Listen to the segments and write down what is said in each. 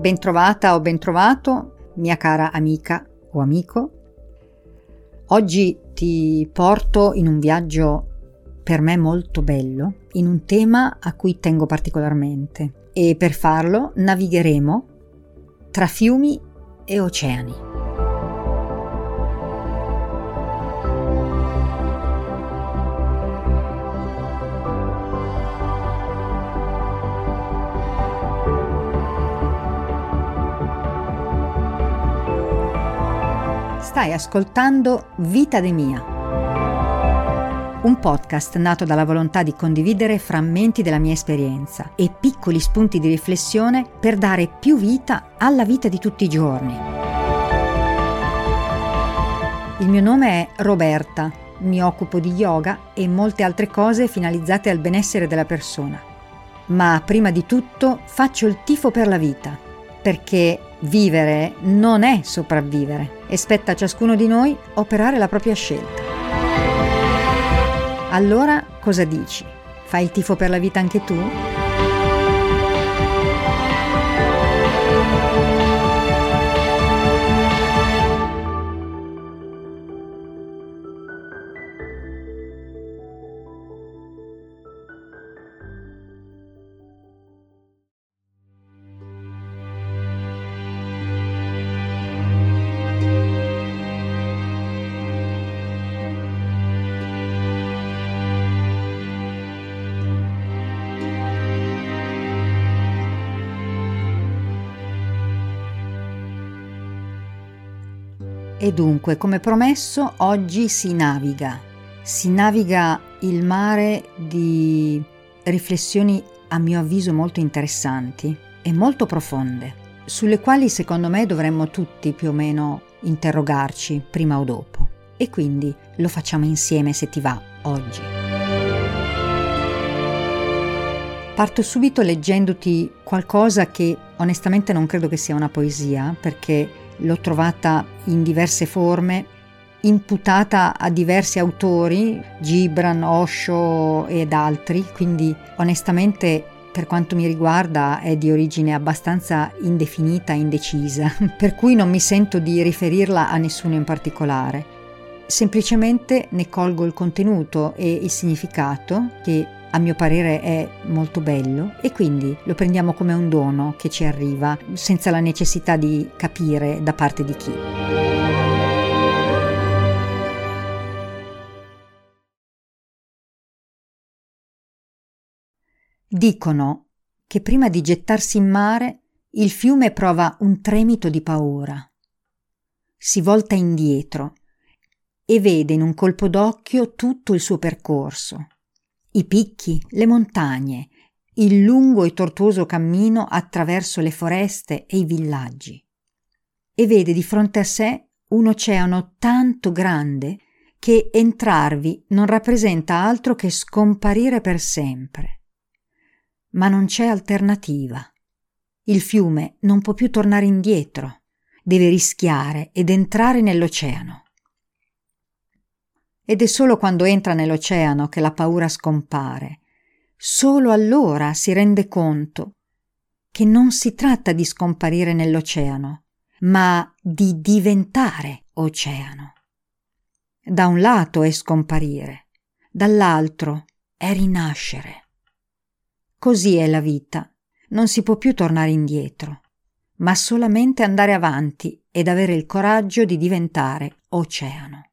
Bentrovata o bentrovato, mia cara amica o amico. Oggi ti porto in un viaggio per me molto bello, in un tema a cui tengo particolarmente e per farlo navigheremo tra fiumi e oceani. Stai ascoltando Vita de Mia, un podcast nato dalla volontà di condividere frammenti della mia esperienza e piccoli spunti di riflessione per dare più vita alla vita di tutti i giorni. Il mio nome è Roberta, mi occupo di yoga e molte altre cose finalizzate al benessere della persona. Ma prima di tutto faccio il tifo per la vita, perché Vivere non è sopravvivere e spetta a ciascuno di noi operare la propria scelta. Allora cosa dici? Fai il tifo per la vita anche tu? E dunque, come promesso, oggi si naviga. Si naviga il mare di riflessioni a mio avviso molto interessanti e molto profonde, sulle quali secondo me dovremmo tutti più o meno interrogarci prima o dopo. E quindi lo facciamo insieme se ti va oggi. Parto subito leggendoti qualcosa che onestamente non credo che sia una poesia, perché l'ho trovata in diverse forme, imputata a diversi autori, Gibran, Osho ed altri, quindi onestamente per quanto mi riguarda è di origine abbastanza indefinita e indecisa, per cui non mi sento di riferirla a nessuno in particolare. Semplicemente ne colgo il contenuto e il significato che a mio parere è molto bello e quindi lo prendiamo come un dono che ci arriva senza la necessità di capire da parte di chi. Dicono che prima di gettarsi in mare il fiume prova un tremito di paura. Si volta indietro e vede in un colpo d'occhio tutto il suo percorso i picchi, le montagne, il lungo e tortuoso cammino attraverso le foreste e i villaggi. E vede di fronte a sé un oceano tanto grande che entrarvi non rappresenta altro che scomparire per sempre. Ma non c'è alternativa. Il fiume non può più tornare indietro, deve rischiare ed entrare nell'oceano ed è solo quando entra nell'oceano che la paura scompare. Solo allora si rende conto che non si tratta di scomparire nell'oceano, ma di diventare oceano. Da un lato è scomparire, dall'altro è rinascere. Così è la vita, non si può più tornare indietro, ma solamente andare avanti ed avere il coraggio di diventare oceano.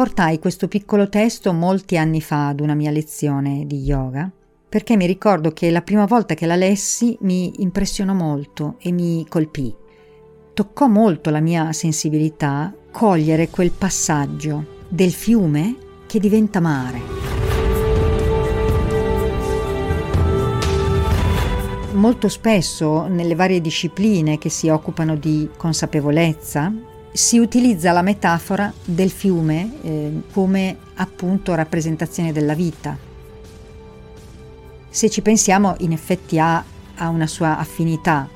Portai questo piccolo testo molti anni fa ad una mia lezione di yoga perché mi ricordo che la prima volta che la lessi mi impressionò molto e mi colpì. Toccò molto la mia sensibilità cogliere quel passaggio del fiume che diventa mare. Molto spesso nelle varie discipline che si occupano di consapevolezza si utilizza la metafora del fiume eh, come appunto rappresentazione della vita. Se ci pensiamo, in effetti ha, ha una sua affinità.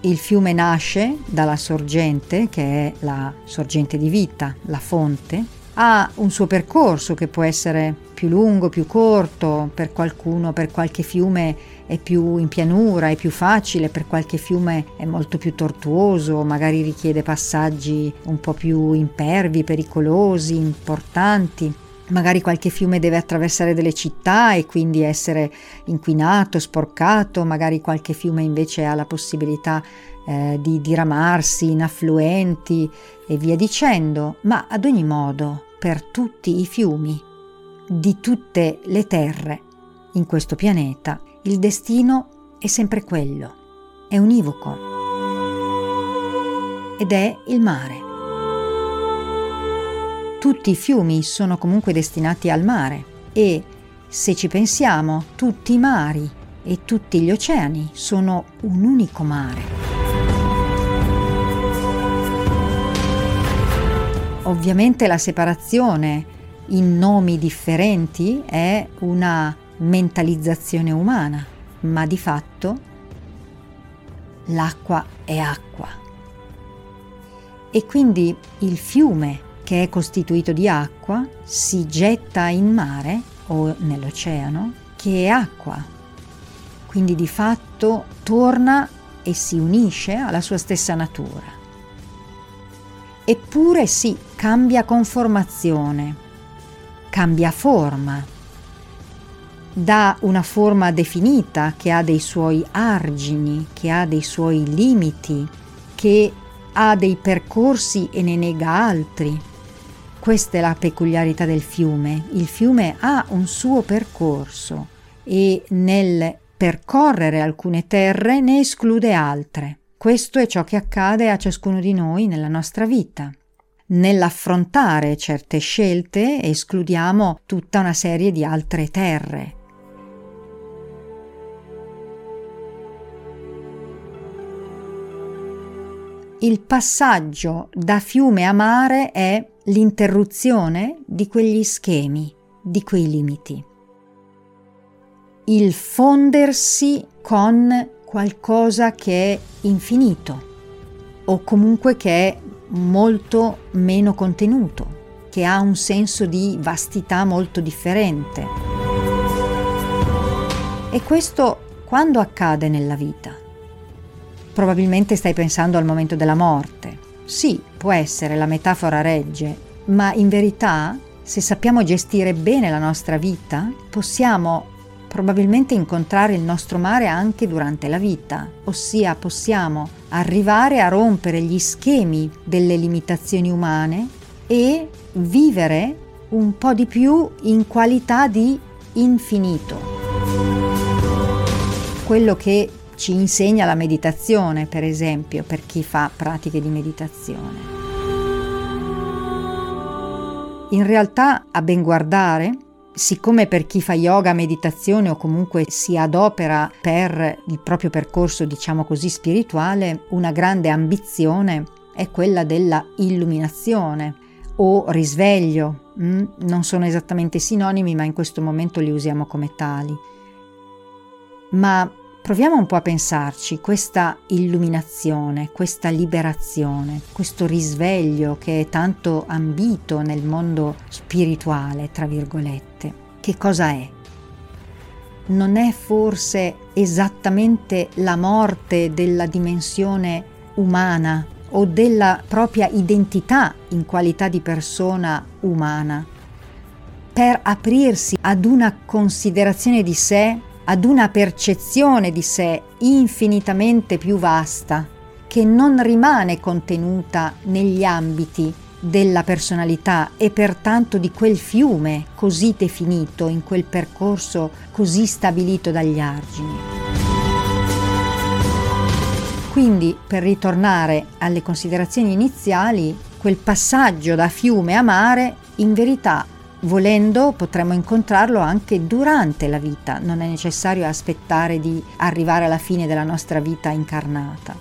Il fiume nasce dalla sorgente, che è la sorgente di vita, la fonte, ha un suo percorso che può essere più lungo, più corto, per qualcuno, per qualche fiume è più in pianura, è più facile, per qualche fiume è molto più tortuoso, magari richiede passaggi un po' più impervi, pericolosi, importanti. Magari qualche fiume deve attraversare delle città e quindi essere inquinato, sporcato, magari qualche fiume invece ha la possibilità eh, di diramarsi in affluenti e via dicendo, ma ad ogni modo per tutti i fiumi di tutte le terre in questo pianeta il destino è sempre quello, è univoco ed è il mare. Tutti i fiumi sono comunque destinati al mare e, se ci pensiamo, tutti i mari e tutti gli oceani sono un unico mare. Ovviamente la separazione in nomi differenti è una mentalizzazione umana, ma di fatto l'acqua è acqua. E quindi il fiume che è costituito di acqua si getta in mare o nell'oceano che è acqua. Quindi di fatto torna e si unisce alla sua stessa natura. Eppure sì, cambia conformazione, cambia forma, dà una forma definita che ha dei suoi argini, che ha dei suoi limiti, che ha dei percorsi e ne nega altri. Questa è la peculiarità del fiume. Il fiume ha un suo percorso e nel percorrere alcune terre ne esclude altre. Questo è ciò che accade a ciascuno di noi nella nostra vita. Nell'affrontare certe scelte escludiamo tutta una serie di altre terre, il passaggio da fiume a mare è l'interruzione di quegli schemi, di quei limiti. Il fondersi con qualcosa che è infinito o comunque che è molto meno contenuto, che ha un senso di vastità molto differente. E questo quando accade nella vita? Probabilmente stai pensando al momento della morte. Sì, può essere, la metafora regge, ma in verità, se sappiamo gestire bene la nostra vita, possiamo probabilmente incontrare il nostro mare anche durante la vita, ossia possiamo arrivare a rompere gli schemi delle limitazioni umane e vivere un po' di più in qualità di infinito. Quello che ci insegna la meditazione, per esempio, per chi fa pratiche di meditazione. In realtà, a ben guardare, siccome per chi fa yoga, meditazione o comunque si adopera per il proprio percorso, diciamo così, spirituale, una grande ambizione è quella della illuminazione o risveglio. Mm? Non sono esattamente sinonimi, ma in questo momento li usiamo come tali. Ma Proviamo un po' a pensarci, questa illuminazione, questa liberazione, questo risveglio che è tanto ambito nel mondo spirituale, tra virgolette, che cosa è? Non è forse esattamente la morte della dimensione umana o della propria identità in qualità di persona umana, per aprirsi ad una considerazione di sé ad una percezione di sé infinitamente più vasta, che non rimane contenuta negli ambiti della personalità e pertanto di quel fiume così definito in quel percorso così stabilito dagli argini. Quindi, per ritornare alle considerazioni iniziali, quel passaggio da fiume a mare in verità Volendo potremmo incontrarlo anche durante la vita, non è necessario aspettare di arrivare alla fine della nostra vita incarnata.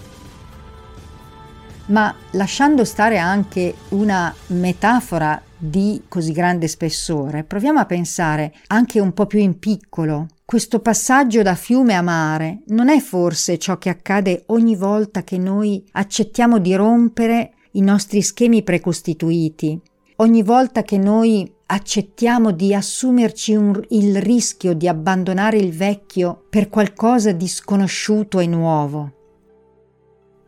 Ma lasciando stare anche una metafora di così grande spessore, proviamo a pensare anche un po' più in piccolo. Questo passaggio da fiume a mare non è forse ciò che accade ogni volta che noi accettiamo di rompere i nostri schemi precostituiti, ogni volta che noi accettiamo di assumerci un, il rischio di abbandonare il vecchio per qualcosa di sconosciuto e nuovo.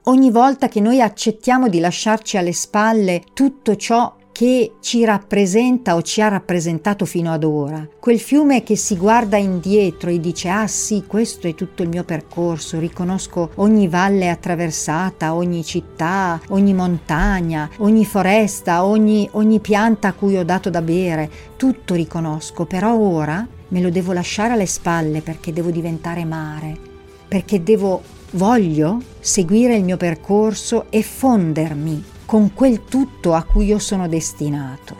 Ogni volta che noi accettiamo di lasciarci alle spalle tutto ciò che ci rappresenta o ci ha rappresentato fino ad ora, quel fiume che si guarda indietro e dice ah sì, questo è tutto il mio percorso, riconosco ogni valle attraversata, ogni città, ogni montagna, ogni foresta, ogni, ogni pianta a cui ho dato da bere, tutto riconosco, però ora me lo devo lasciare alle spalle perché devo diventare mare, perché devo, voglio seguire il mio percorso e fondermi con quel tutto a cui io sono destinato.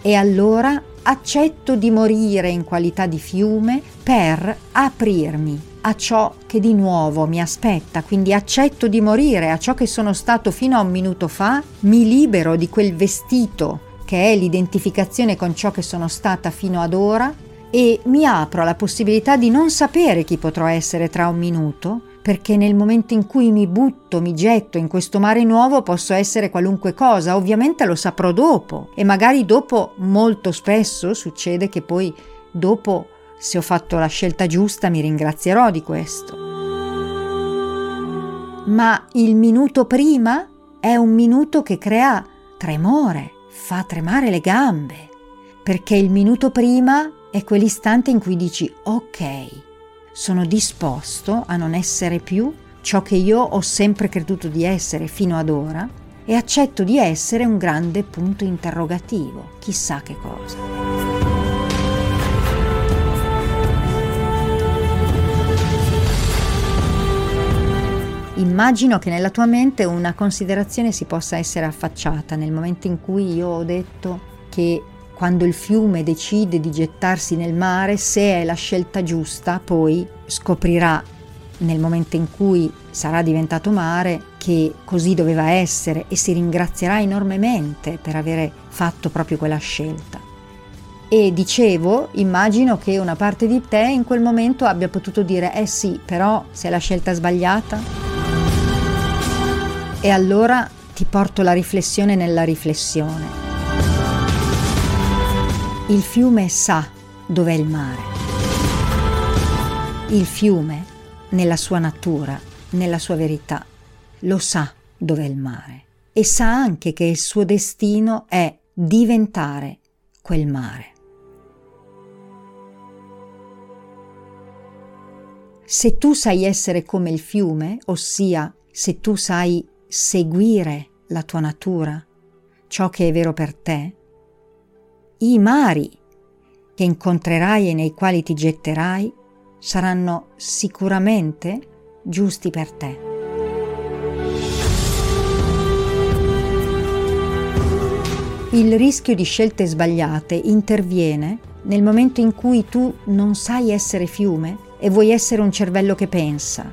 E allora accetto di morire in qualità di fiume per aprirmi a ciò che di nuovo mi aspetta, quindi accetto di morire a ciò che sono stato fino a un minuto fa, mi libero di quel vestito che è l'identificazione con ciò che sono stata fino ad ora e mi apro alla possibilità di non sapere chi potrò essere tra un minuto, perché nel momento in cui mi butto, mi getto in questo mare nuovo posso essere qualunque cosa, ovviamente lo saprò dopo. E magari dopo molto spesso succede che poi dopo se ho fatto la scelta giusta mi ringrazierò di questo. Ma il minuto prima è un minuto che crea tremore, fa tremare le gambe, perché il minuto prima è quell'istante in cui dici ok, sono disposto a non essere più ciò che io ho sempre creduto di essere fino ad ora e accetto di essere un grande punto interrogativo, chissà che cosa. Immagino che nella tua mente una considerazione si possa essere affacciata nel momento in cui io ho detto che quando il fiume decide di gettarsi nel mare, se è la scelta giusta, poi scoprirà nel momento in cui sarà diventato mare che così doveva essere e si ringrazierà enormemente per avere fatto proprio quella scelta. E dicevo, immagino che una parte di te in quel momento abbia potuto dire eh sì, però se è la scelta sbagliata. E allora ti porto la riflessione nella riflessione. Il fiume sa dov'è il mare. Il fiume, nella sua natura, nella sua verità, lo sa dov'è il mare e sa anche che il suo destino è diventare quel mare. Se tu sai essere come il fiume, ossia se tu sai seguire la tua natura, ciò che è vero per te, i mari che incontrerai e nei quali ti getterai saranno sicuramente giusti per te. Il rischio di scelte sbagliate interviene nel momento in cui tu non sai essere fiume e vuoi essere un cervello che pensa.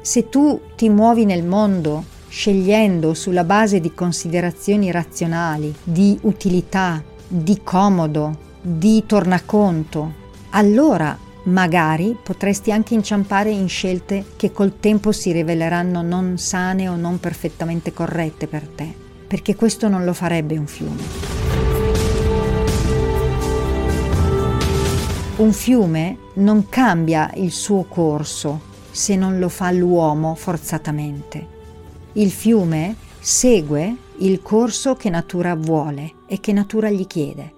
Se tu ti muovi nel mondo scegliendo sulla base di considerazioni razionali, di utilità, di comodo, di tornaconto, allora magari potresti anche inciampare in scelte che col tempo si riveleranno non sane o non perfettamente corrette per te, perché questo non lo farebbe un fiume. Un fiume non cambia il suo corso se non lo fa l'uomo forzatamente il fiume segue il corso che natura vuole e che natura gli chiede.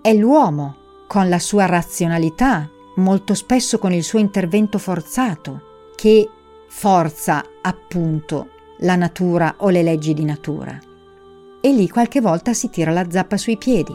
È l'uomo, con la sua razionalità, molto spesso con il suo intervento forzato, che forza appunto la natura o le leggi di natura. E lì qualche volta si tira la zappa sui piedi.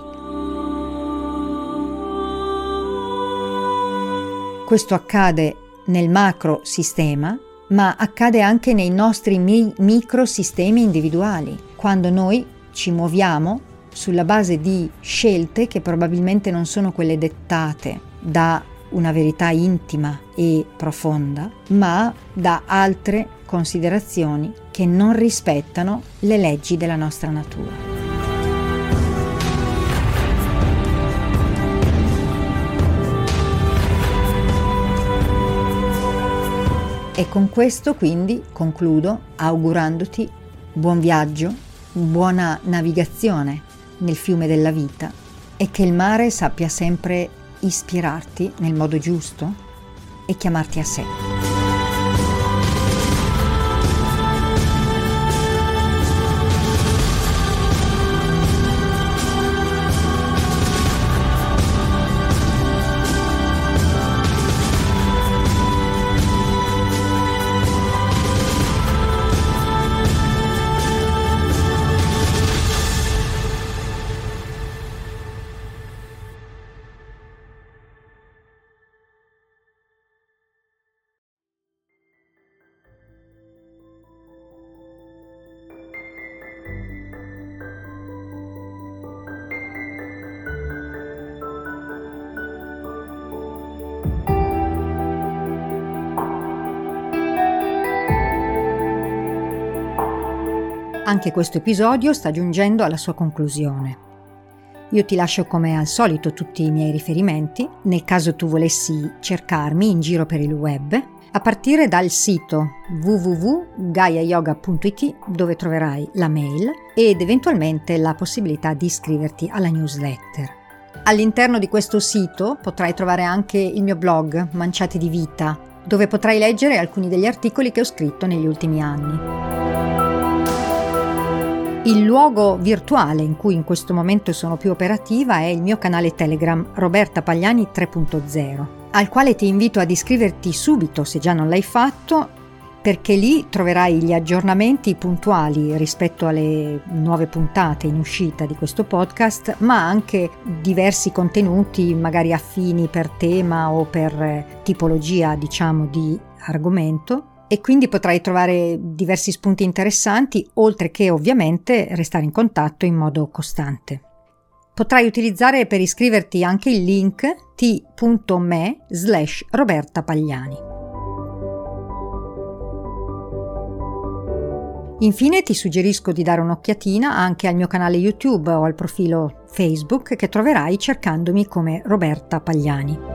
Questo accade nel macro sistema ma accade anche nei nostri mi- microsistemi individuali, quando noi ci muoviamo sulla base di scelte che probabilmente non sono quelle dettate da una verità intima e profonda, ma da altre considerazioni che non rispettano le leggi della nostra natura. E con questo quindi concludo augurandoti buon viaggio, buona navigazione nel fiume della vita e che il mare sappia sempre ispirarti nel modo giusto e chiamarti a sé. Anche questo episodio sta giungendo alla sua conclusione. Io ti lascio come al solito tutti i miei riferimenti, nel caso tu volessi cercarmi in giro per il web, a partire dal sito www.gaiayoga.it dove troverai la mail ed eventualmente la possibilità di iscriverti alla newsletter. All'interno di questo sito potrai trovare anche il mio blog Manciati di Vita, dove potrai leggere alcuni degli articoli che ho scritto negli ultimi anni. Il luogo virtuale in cui in questo momento sono più operativa è il mio canale Telegram Roberta Pagliani 3.0, al quale ti invito ad iscriverti subito se già non l'hai fatto, perché lì troverai gli aggiornamenti puntuali rispetto alle nuove puntate in uscita di questo podcast, ma anche diversi contenuti magari affini per tema o per tipologia, diciamo, di argomento e quindi potrai trovare diversi spunti interessanti, oltre che ovviamente restare in contatto in modo costante. Potrai utilizzare per iscriverti anche il link t.me slash Roberta Pagliani. Infine ti suggerisco di dare un'occhiatina anche al mio canale YouTube o al profilo Facebook che troverai cercandomi come Roberta Pagliani.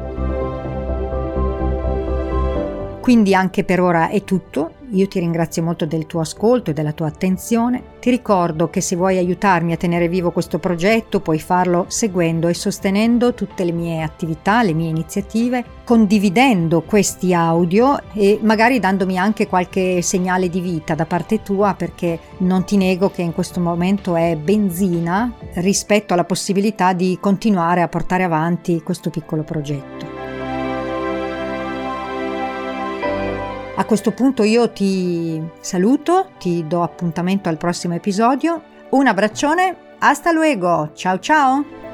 Quindi anche per ora è tutto, io ti ringrazio molto del tuo ascolto e della tua attenzione, ti ricordo che se vuoi aiutarmi a tenere vivo questo progetto puoi farlo seguendo e sostenendo tutte le mie attività, le mie iniziative, condividendo questi audio e magari dandomi anche qualche segnale di vita da parte tua perché non ti nego che in questo momento è benzina rispetto alla possibilità di continuare a portare avanti questo piccolo progetto. A questo punto io ti saluto, ti do appuntamento al prossimo episodio. Un abbraccione, hasta luego, ciao ciao!